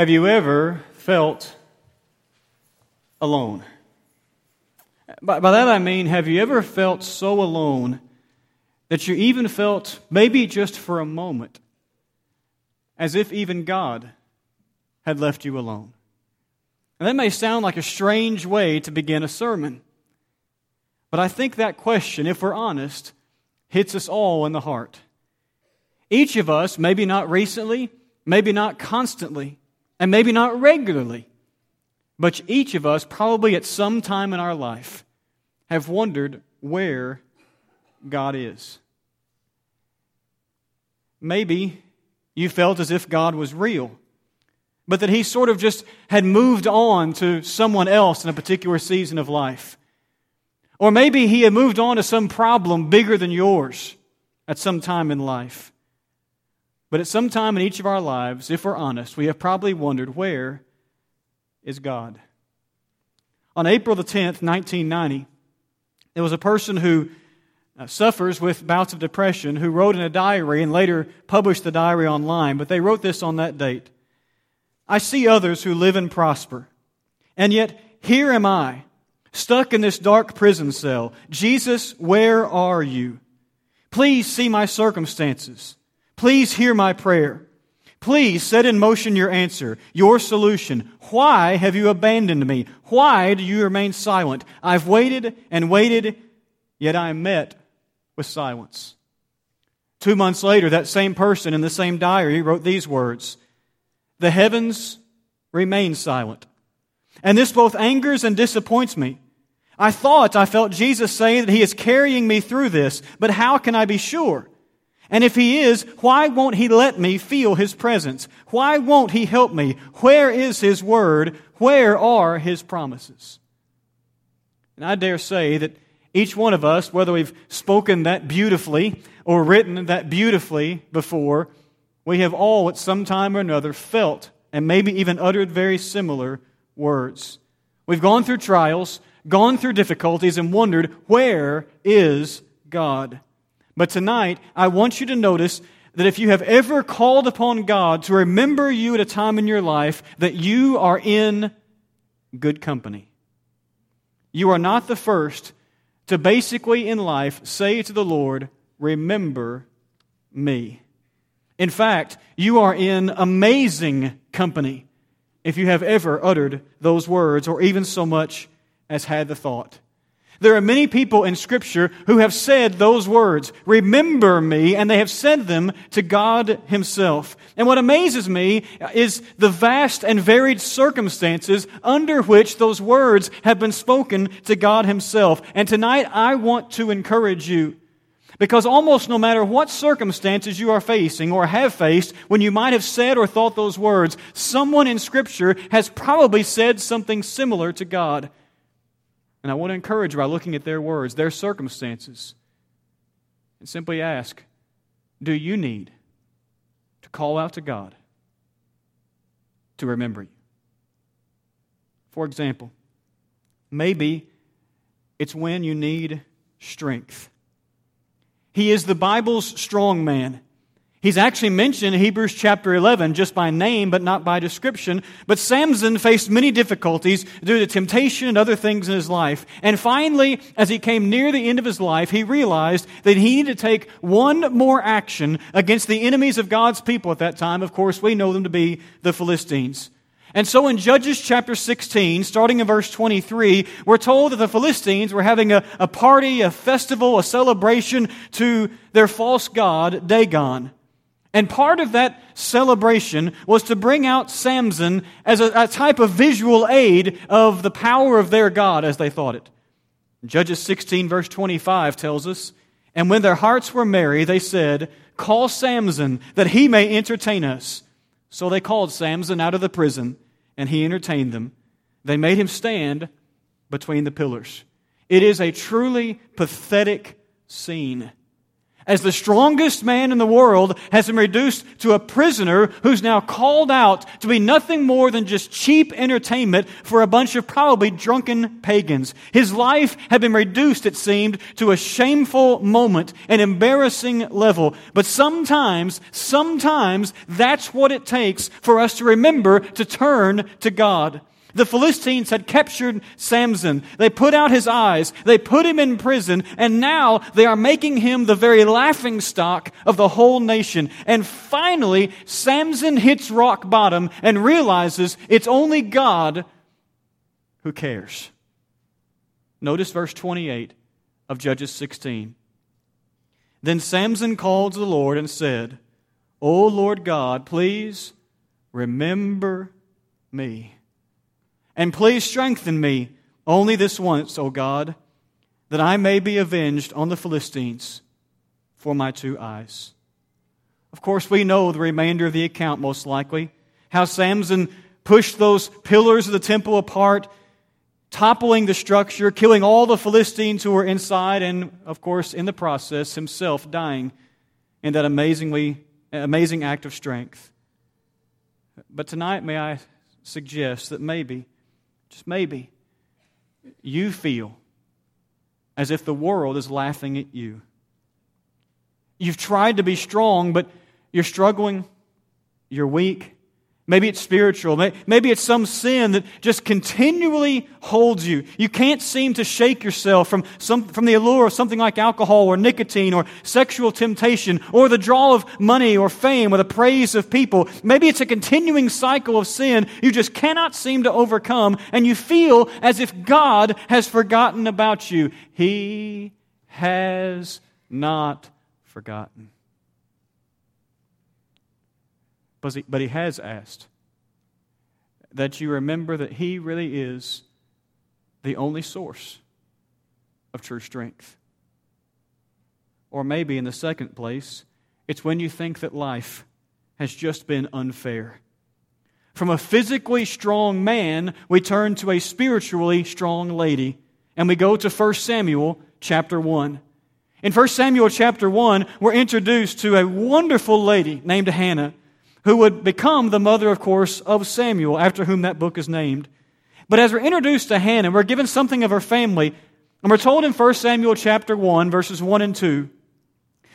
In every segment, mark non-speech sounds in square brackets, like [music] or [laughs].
Have you ever felt alone? By, by, that I mean, have you ever felt so alone that you even felt, maybe just for a moment, as if even God had left you alone? And that may sound like a strange way to begin a sermon. But I think that question, if we're honest, hits us all in the heart. Each of us, maybe not recently, maybe not constantly, and maybe not regularly, but each of us, probably at some time in our life, have wondered where God is. Maybe you felt as if God was real, but that He sort of just had moved on to someone else in a particular season of life. Or maybe He had moved on to some problem bigger than yours at some time in life. But at some time in each of our lives, if we're honest, we have probably wondered where is God? On April the 10th, 1990, there was a person who uh, suffers with bouts of depression who wrote in a diary and later published the diary online, but they wrote this on that date. I see others who live and prosper, and yet here am I, stuck in this dark prison cell. Jesus, where are you? Please see my circumstances. Please hear my prayer. Please set in motion your answer, your solution. Why have you abandoned me? Why do you remain silent? I've waited and waited, yet I am met with silence. Two months later, that same person in the same diary wrote these words The heavens remain silent. And this both angers and disappoints me. I thought I felt Jesus saying that He is carrying me through this, but how can I be sure? And if he is, why won't he let me feel his presence? Why won't he help me? Where is his word? Where are his promises? And I dare say that each one of us, whether we've spoken that beautifully or written that beautifully before, we have all at some time or another felt and maybe even uttered very similar words. We've gone through trials, gone through difficulties, and wondered, where is God? But tonight, I want you to notice that if you have ever called upon God to remember you at a time in your life, that you are in good company. You are not the first to basically in life say to the Lord, Remember me. In fact, you are in amazing company if you have ever uttered those words or even so much as had the thought. There are many people in Scripture who have said those words, remember me, and they have said them to God Himself. And what amazes me is the vast and varied circumstances under which those words have been spoken to God Himself. And tonight I want to encourage you. Because almost no matter what circumstances you are facing or have faced, when you might have said or thought those words, someone in Scripture has probably said something similar to God. And I want to encourage by looking at their words, their circumstances, and simply ask Do you need to call out to God to remember you? For example, maybe it's when you need strength. He is the Bible's strong man. He's actually mentioned in Hebrews chapter 11 just by name, but not by description. But Samson faced many difficulties due to temptation and other things in his life. And finally, as he came near the end of his life, he realized that he needed to take one more action against the enemies of God's people at that time. Of course, we know them to be the Philistines. And so in Judges chapter 16, starting in verse 23, we're told that the Philistines were having a, a party, a festival, a celebration to their false god, Dagon. And part of that celebration was to bring out Samson as a, a, type of visual aid of the power of their God, as they thought it. Judges 16, verse 25 tells us, And when their hearts were merry, they said, Call Samson, that he may entertain us. So they called Samson out of the prison, and he entertained them. They made him stand between the pillars. It is a truly pathetic scene. As the strongest man in the world, has been reduced to a prisoner who's now called out to be nothing more than just cheap entertainment for a bunch of probably drunken pagans. His life had been reduced, it seemed, to a shameful moment, an embarrassing level. But sometimes, sometimes that's what it takes for us to remember to turn to God. The Philistines had captured Samson. They put out his eyes. They put him in prison. And now they are making him the very laughing stock of the whole nation. And finally, Samson hits rock bottom and realizes it's only God who cares. Notice verse 28 of Judges 16. Then Samson called to the Lord and said, O Lord God, please remember me. And please strengthen me only this once, O God, that I may be avenged on the Philistines for my two eyes. Of course, we know the remainder of the account most likely. How Samson pushed those pillars of the temple apart, toppling the structure, killing all the Philistines who were inside, and of course, in the process, himself dying in that amazingly, amazing act of strength. But tonight, may I suggest that maybe just maybe, you feel as if the world is laughing at you. You've tried to be strong, but you're struggling, you're weak, Maybe it's spiritual. Maybe it's some sin that just continually holds you. You can't seem to shake yourself from, some, from the allure of something like alcohol or nicotine or sexual temptation or the draw of money or fame or the praise of people. Maybe it's a continuing cycle of sin you just cannot seem to overcome and you feel as if God has forgotten about you. He has not forgotten. But he, but he has asked that you remember that he really is the only source of true strength. Or maybe in the second place, it's when you think that life has just been unfair. From a physically strong man, we turn to a spiritually strong lady, and we go to 1 Samuel chapter 1. In 1 Samuel chapter 1, we're introduced to a wonderful lady named Hannah who would become the mother, of course, of Samuel, after whom that book is named. But as we're introduced to Hannah, we're given something of her family, and we're told in 1 Samuel chapter 1, verses 1 and 2,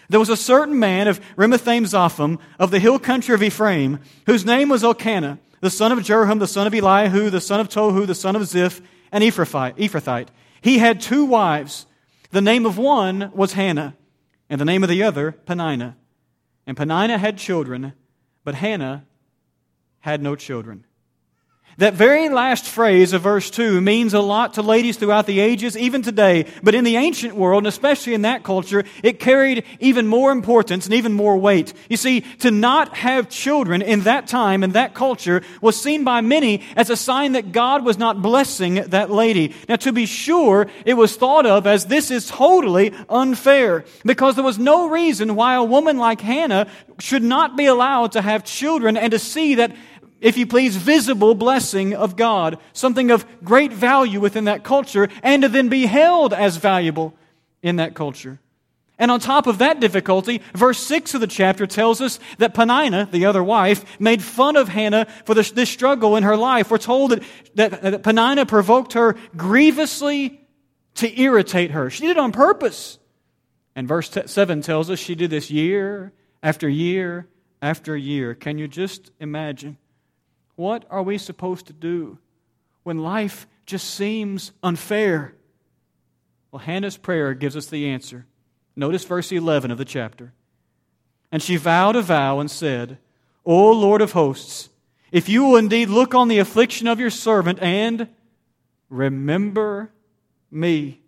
there was a certain man of Ramathaim Zophim of the hill country of Ephraim, whose name was Elkanah, the son of Jeroham, the son of Elihu, the son of Tohu, the son of Zuph, and Ephrathite. He had two wives. The name of one was Hannah, and the name of the other, Peninnah. And Peninnah had children, but Hannah had no children. That very last phrase of verse 2 means a lot to ladies throughout the ages, even today. But in the ancient world, and especially in that culture, it carried even more importance and even more weight. You see, to not have children in that time, in that culture, was seen by many as a sign that God was not blessing that lady. Now, to be sure, it was thought of as this is totally unfair because there was no reason why a woman like Hannah should not be allowed to have children and to see that if you please, visible blessing of God, something of great value within that culture, and to then be held as valuable in that culture. And on top of that difficulty, verse 6 of the chapter tells us that Peninnah, the other wife, made fun of Hannah for this, this struggle in her life. We're told that, that, that Peninnah provoked her grievously to irritate her. She did it on purpose. And verse 7 tells us she did this year after year after year. Can you just imagine? What are we supposed to do when life just seems unfair? Well, Hannah's prayer gives us the answer. Notice verse 11 of the chapter. And she vowed a vow and said, O Lord of hosts, if you will indeed look on the affliction of your servant and remember me,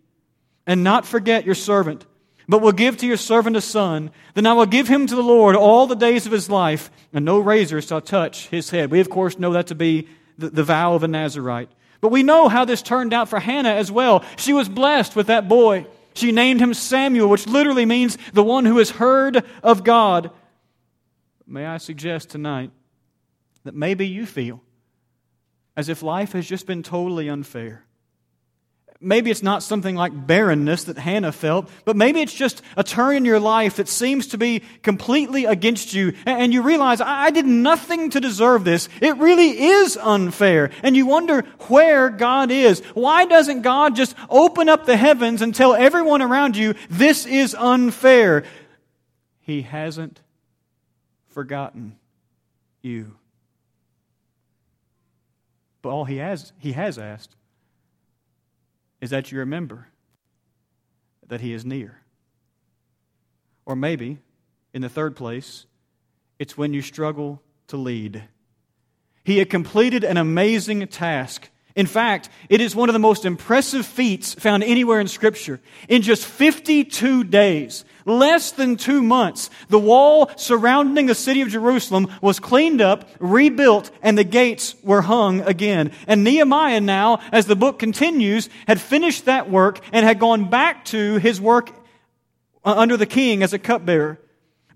and not forget your servant, but will give to your servant a son. Then I will give him to the Lord all the days of his life, and no razor shall touch his head. We, of course, know that to be the, the vow of a Nazarite. But we know how this turned out for Hannah as well. She was blessed with that boy. She named him Samuel, which literally means the one who has heard of God. May I suggest tonight that maybe you feel as if life has just been totally unfair. Maybe it's not something like barrenness that Hannah felt, but maybe it's just a turn in your life that seems to be completely against you. And you realize, I did nothing to deserve this. It really is unfair. And you wonder where God is. Why doesn't God just open up the heavens and tell everyone around you, this is unfair? He hasn't forgotten you. But all he has, he has asked is that you remember that He is near. Or maybe, in the third place, it's when you struggle to lead. He had completed an amazing task in fact, it is one of the most impressive feats found anywhere in Scripture. In just 52 days, less than two months, the wall surrounding the city of Jerusalem was cleaned up, rebuilt, and the gates were hung again. And Nehemiah now, as the book continues, had finished that work and had gone back to his work uh, under the king as a cupbearer.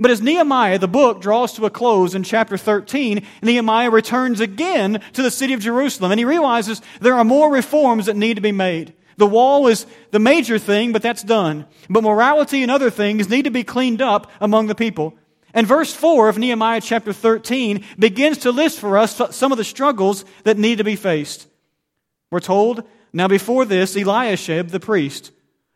But as Nehemiah, the book, draws to a close in chapter 13, Nehemiah returns again to the city of Jerusalem and he realizes there are more reforms that need to be made. The wall is the major thing, but that's done. But morality and other things need to be cleaned up among the people. And verse 4 of Nehemiah chapter 13 begins to list for us some of the struggles that need to be faced. We're told, now before this, Eliashib, the priest,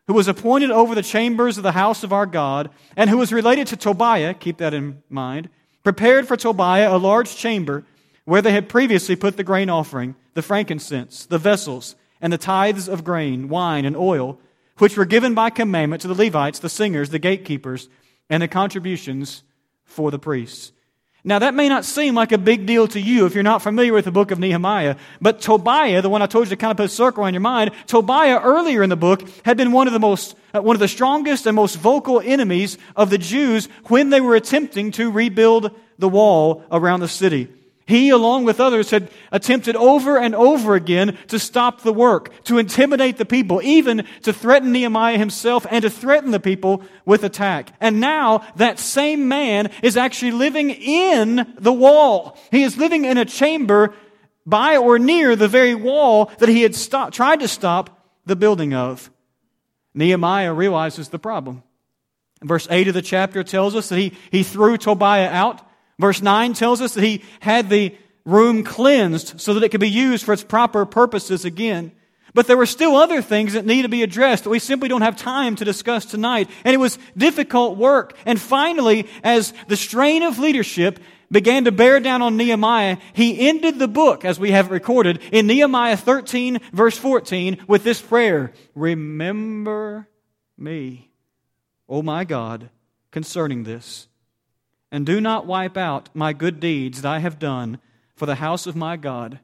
who was appointed over the chambers of the house of our God, and who was related to Tobiah, keep that in mind, prepared for Tobiah a large chamber where they had previously put the grain offering, the frankincense, the vessels, and the tithes of grain, wine, and oil, which were given by commandment to the Levites, the singers, the gatekeepers, and the contributions for the priests. Now, that may not seem like a big deal to you if you're not familiar with the book of Nehemiah, but Tobiah, the one I told you to kind of put a circle on your mind, Tobiah earlier in the book had been one of the most, uh, one of the strongest and most vocal enemies of the Jews when they were attempting to rebuild the wall around the city. He, along with others, had attempted over and over again to stop the work, to intimidate the people, even to threaten Nehemiah himself and to threaten the people with attack. And now that same man is actually living in the wall. He is living in a chamber by or near the very wall that he had stop, tried to stop the building of. Nehemiah realizes the problem. Verse 8 of the chapter tells us that he, he threw Tobiah out. Verse 9 tells us that he had the room cleansed so that it could be used for its proper purposes again. But there were still other things that need to be addressed that we simply don't have time to discuss tonight. And it was difficult work. And finally, as the strain of leadership began to bear down on Nehemiah, he ended the book, as we have recorded, in Nehemiah 13, verse 14, with this prayer Remember me, O my God, concerning this and do not wipe out my good deeds that I have done for the house of my God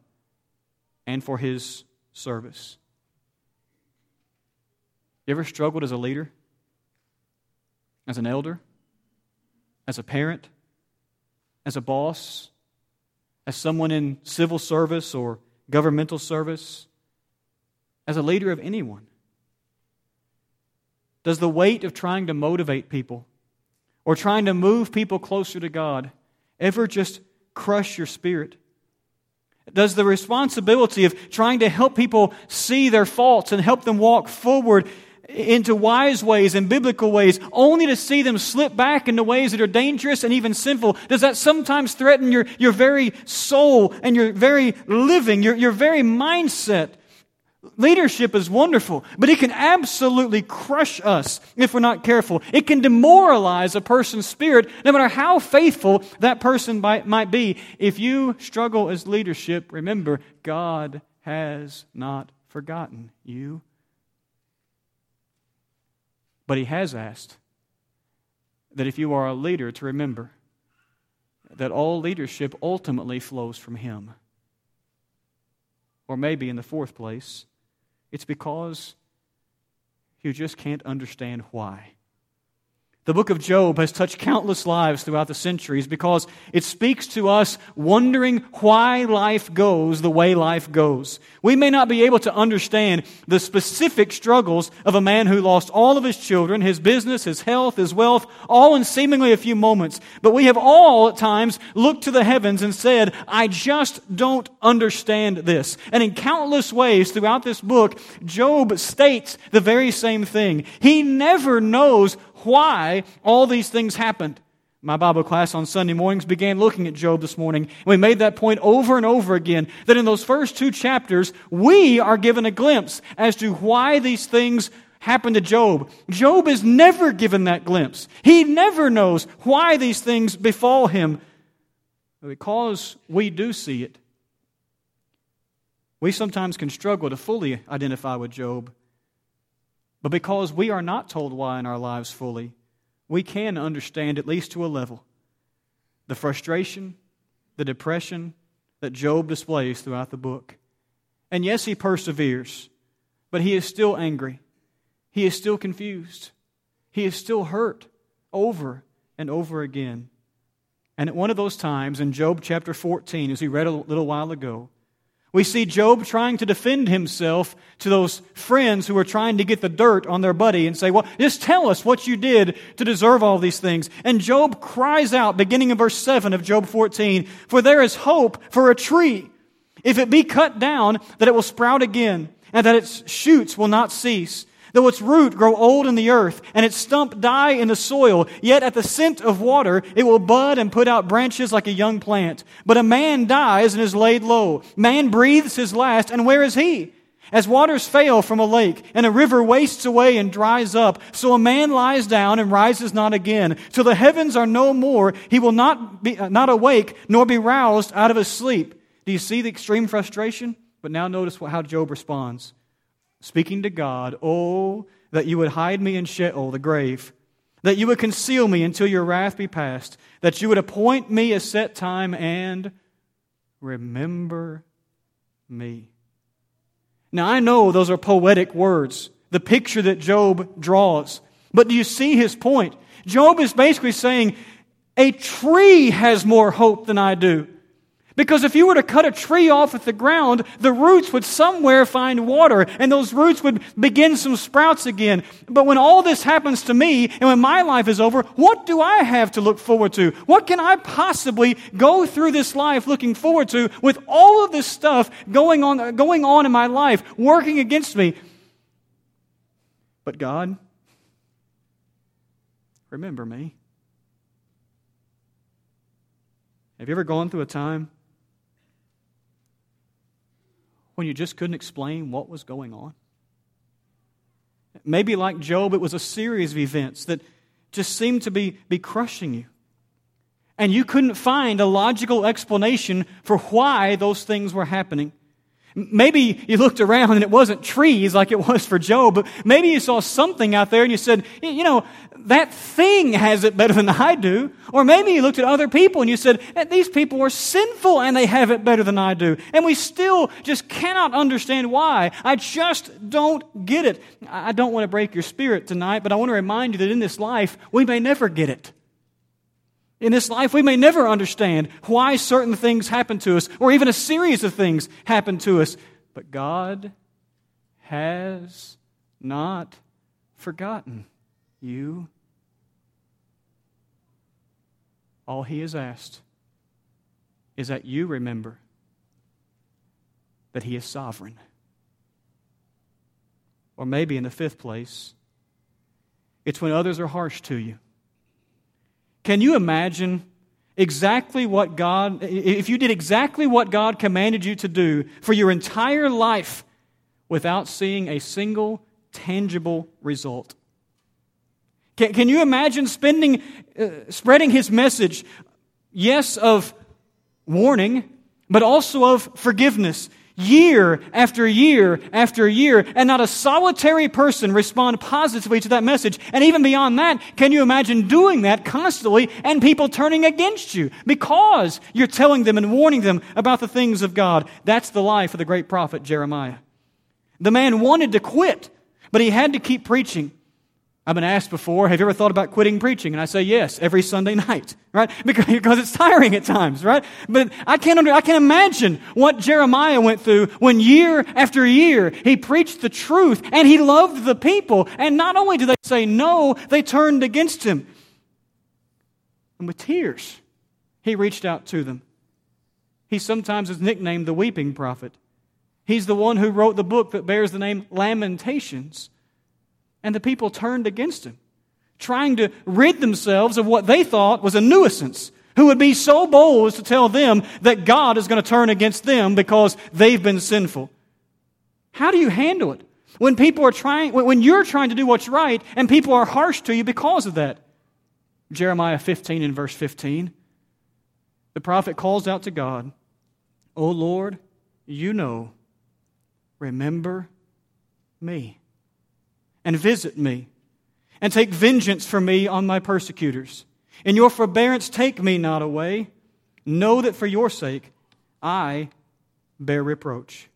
and for his service. You ever struggled as a leader? As an elder? As a parent? As a boss? As someone in civil service or governmental service? As a leader of anyone? Does the weight of trying to motivate people or trying to move people closer to God ever just crush your spirit? Does the responsibility of trying to help people see their faults and help them walk forward into wise ways and biblical ways, only to see them slip back into ways that are dangerous and even sinful, does that sometimes threaten your, your very soul and your very living, your, your very mindset? Leadership is wonderful, but it can absolutely crush us if we're not careful. It can demoralize a person's spirit, no matter how faithful that person might be. If you struggle as leadership, remember, God has not forgotten you. But He has asked that if you are a leader, to remember that all leadership ultimately flows from Him. Or maybe in the fourth place, it's because you just can't understand why. The book of Job has touched countless lives throughout the centuries because it speaks to us wondering why life goes the way life goes. We may not be able to understand the specific struggles of a man who lost all of his children, his business, his health, his wealth, all in seemingly a few moments. But we have all at times looked to the heavens and said, I just don't understand this. And in countless ways throughout this book, Job states the very same thing. He never knows why all these things happened. My Bible class on Sunday mornings began looking at Job this morning. And we made that point over and over again that in those first two chapters, we are given a glimpse as to why these things happened to Job. Job is never given that glimpse. He never knows why these things befall him. Because we do see it, we sometimes can struggle to fully identify with Job. But because we are not told why in our lives fully, we can understand, at least to a level, the frustration, the depression that Job displays throughout the book. And yes, he perseveres, but he is still angry. He is still confused. He is still hurt over and over again. And at one of those times in Job chapter 14, as we read a little while ago, we see Job trying to defend himself to those friends who are trying to get the dirt on their buddy and say, Well, just tell us what you did to deserve all these things. And Job cries out, beginning in verse 7 of Job 14, For there is hope for a tree. If it be cut down, that it will sprout again, and that its shoots will not cease. Though its root grow old in the earth, and its stump die in the soil, yet at the scent of water it will bud and put out branches like a young plant. But a man dies and is laid low. Man breathes his last, and where is he? As waters fail from a lake, and a river wastes away and dries up, so a man lies down and rises not again. Till the heavens are no more, he will not be uh, not awake, nor be roused out of his sleep. Do you see the extreme frustration? But now notice how Job responds speaking to God, Oh, that you would hide me in Sheol, the grave, that you would conceal me until your wrath be past, that you would appoint me a set time and remember me. Now, I know those are poetic words, the picture that Job draws. But do you see his point? Job is basically saying, A tree has more hope than I do. Because if you were to cut a tree off at the ground, the roots would somewhere find water, and those roots would begin some sprouts again. But when all this happens to me, and when my life is over, what do I have to look forward to? What can I possibly go through this life looking forward to with all of this stuff going on, going on in my life, working against me? But God, remember me. Have you ever gone through a time when you just couldn't explain what was going on? Maybe like Job, it was a series of events that just seemed to be, be crushing you. And you couldn't find a logical explanation for why those things were happening. Maybe you looked around and it wasn't trees like it was for Job, but maybe you saw something out there and you said, you know, that thing has it better than I do. Or maybe you looked at other people and you said, these people are sinful and they have it better than I do. And we still just cannot understand why. I just don't get it. I don't want to break your spirit tonight, but I want to remind you that in this life, we may never get it. In this life, we may never understand why certain things happen to us, or even a series of things happen to us. But God has not forgotten you. All He has asked is that you remember that He is sovereign. Or maybe in the fifth place, it's when others are harsh to you can you imagine exactly what God, if you did exactly what God commanded you to do for your entire life without seeing a single tangible result? Can, can you imagine spending, uh, spreading his message, yes, of warning, but also of forgiveness? Year after year after year, and not a solitary person respond positively to that message. And even beyond that, can you imagine doing that constantly and people turning against you because you're telling them and warning them about the things of God? That's the life of the great prophet Jeremiah. The man wanted to quit, but he had to keep preaching. I've been asked before, have you ever thought about quitting preaching? And I say yes, every Sunday night, [laughs] right? Because, it's tiring at times, right? But I can't, under, I can't imagine what Jeremiah went through when year after year he preached the truth and he loved the people. And not only did they say no, they turned against him. And with tears, he reached out to them. He sometimes is nicknamed the weeping prophet. He's the one who wrote the book that bears the name Lamentations. And the people turned against him, trying to rid themselves of what they thought was a nuisance, who would be so bold as to tell them that God is going to turn against them because they've been sinful. How do you handle it? When people are trying, when you're trying to do what's right and people are harsh to you because of that. Jeremiah 15 and verse 15. The prophet calls out to God, O Lord, you know, remember me and visit me, and take vengeance for me on my persecutors. In your forbearance, take me not away. Know that for your sake I bear reproach.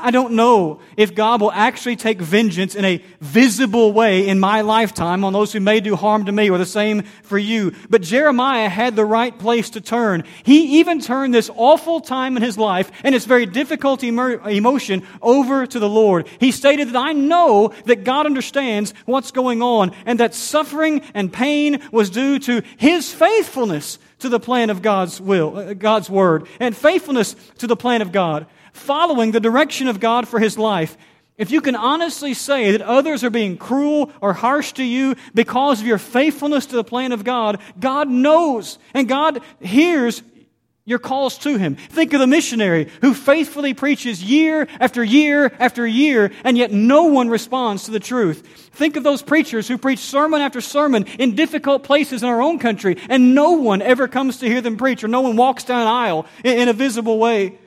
I don't know if God will actually take vengeance in a visible way in my lifetime on those who may do harm to me or the same for you. But Jeremiah had the right place to turn. He even turned this awful time in his life and its very difficult emotion over to the Lord. He stated that I know that God understands what's going on and that suffering and pain was due to his faithfulness to the plan of God's will, uh, God's word, and faithfulness to the plan of God following the direction of God for his life, if you can honestly say that others are being cruel or harsh to you because of your faithfulness to the plan of God, God knows and God hears your calls to Him. Think of the missionary who faithfully preaches year after year after year, and yet no one responds to the truth. Think of those preachers who preach sermon after sermon in difficult places in our own country, and no one ever comes to hear them preach, or no one walks down an aisle in a visible way.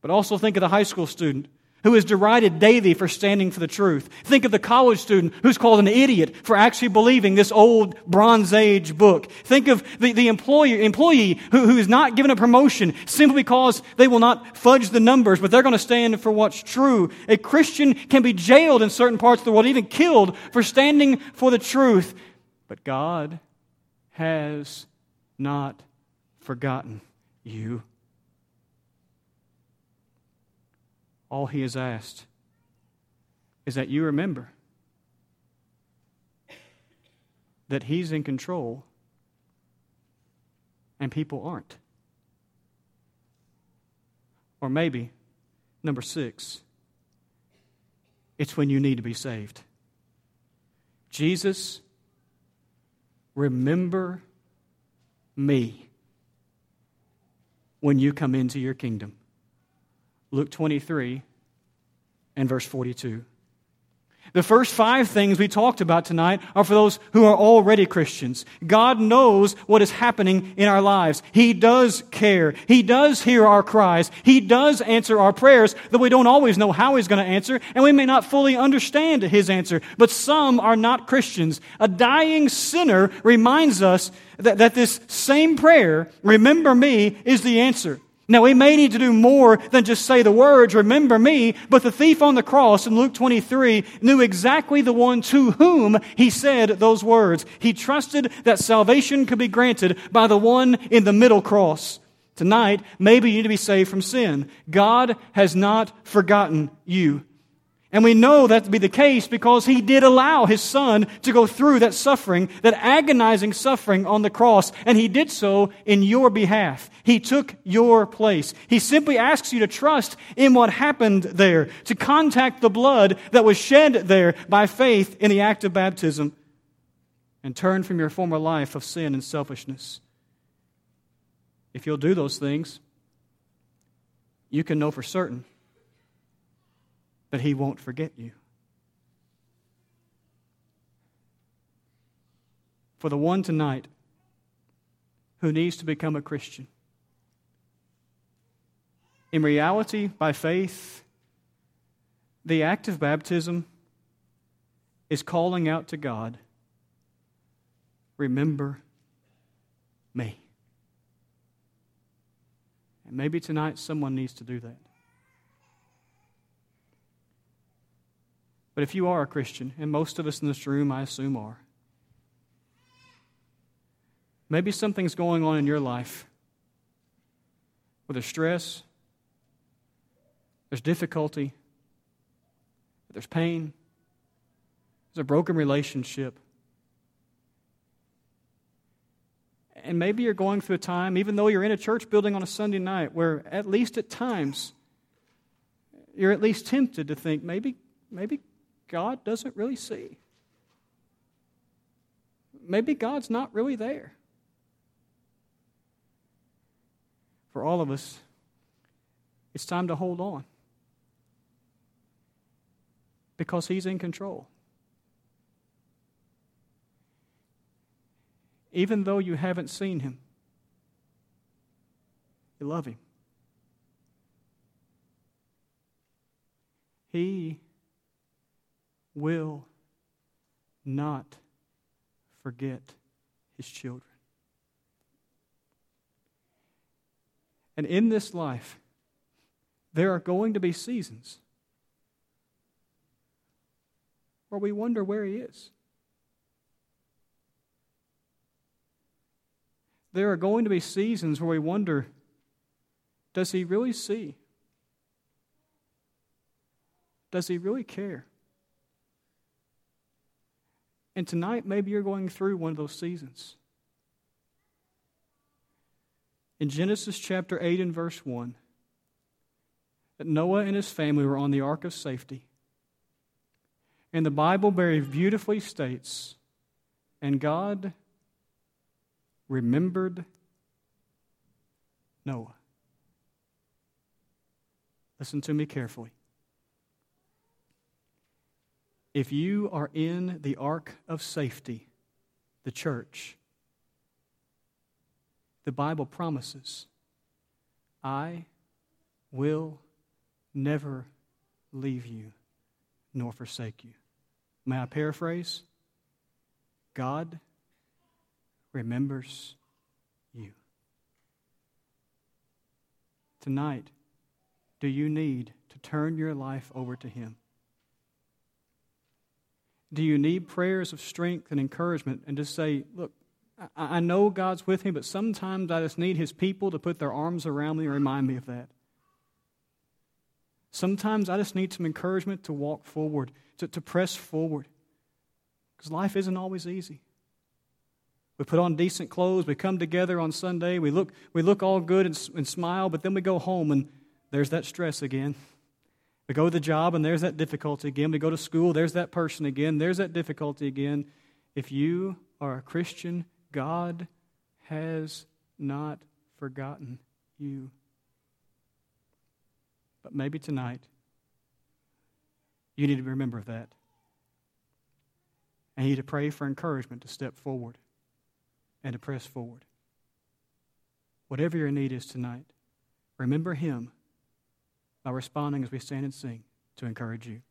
But also think of the high school student who is derided daily for standing for the truth. Think of the college student who's called an idiot for actually believing this old Bronze Age book. Think of the, the employee, employee who, who is not given a promotion simply because they will not fudge the numbers, but they're going to stand for what's true. A Christian can be jailed in certain parts of the world, even killed for standing for the truth. But God has not forgotten you. All he has asked is that you remember that he's in control and people aren't. Or maybe, number six, it's when you need to be saved. Jesus, remember me when you come into your kingdom. Luke 23 and verse 42. The first five things we talked about tonight are for those who are already Christians. God knows what is happening in our lives. He does care. He does hear our cries. He does answer our prayers, though we don't always know how He's going to answer, and we may not fully understand His answer. But some are not Christians. A dying sinner reminds us that, that this same prayer, remember me, is the answer. Now, we may need to do more than just say the words, remember me, but the thief on the cross in Luke 23 knew exactly the one to whom he said those words. He trusted that salvation could be granted by the one in the middle cross. Tonight, maybe you need to be saved from sin. God has not forgotten you. And we know that to be the case because he did allow his son to go through that suffering, that agonizing suffering on the cross, and he did so in your behalf. He took your place. He simply asks you to trust in what happened there, to contact the blood that was shed there by faith in the act of baptism, and turn from your former life of sin and selfishness. If you'll do those things, you can know for certain but He won't forget you. For the one tonight who needs to become a Christian, in reality, by faith, the act of baptism is calling out to God, Remember me. And maybe tonight someone needs to do that. But if you are a Christian, and most of us in this room, I assume, are, maybe something's going on in your life where there's stress, there's difficulty, there's pain, there's a broken relationship. And maybe you're going through a time, even though you're in a church building on a Sunday night, where at least at times you're at least tempted to think maybe, maybe God doesn't really see. Maybe God's not really there. For all of us, it's time to hold on because He's in control. Even though you haven't seen Him, you love Him. He will not forget his children. And in this life, there are going to be seasons where we wonder where he is. There are going to be seasons where we wonder does he really see? Does he really care? And tonight, maybe you're going through one of those seasons. In Genesis chapter 8 and verse 1, that Noah and his family were on the ark of safety. And the Bible very beautifully states, and God remembered Noah. Listen to me carefully. If you are in the ark of safety, the church, the Bible promises, I will never leave you nor forsake you. May I paraphrase? God remembers you. Tonight, do you need to turn your life over to Him? Do you need prayers of strength and encouragement and just say, look, I, know God's with me, but sometimes I just need His people to put their arms around me and remind me of that. Sometimes I just need some encouragement to walk forward, to, to press forward. Because life isn't always easy. We put on decent clothes, we come together on Sunday, we look, we look all good and, and smile, but then we go home and there's that stress again. We go to the job and there's that difficulty again. We go to school, there's that person again, there's that difficulty again. If you are a Christian, God has not forgotten you. But maybe tonight, you need to remember that. And you need to pray for encouragement to step forward and to press forward. Whatever your need is tonight, remember Him by responding as we stand and sing to encourage you.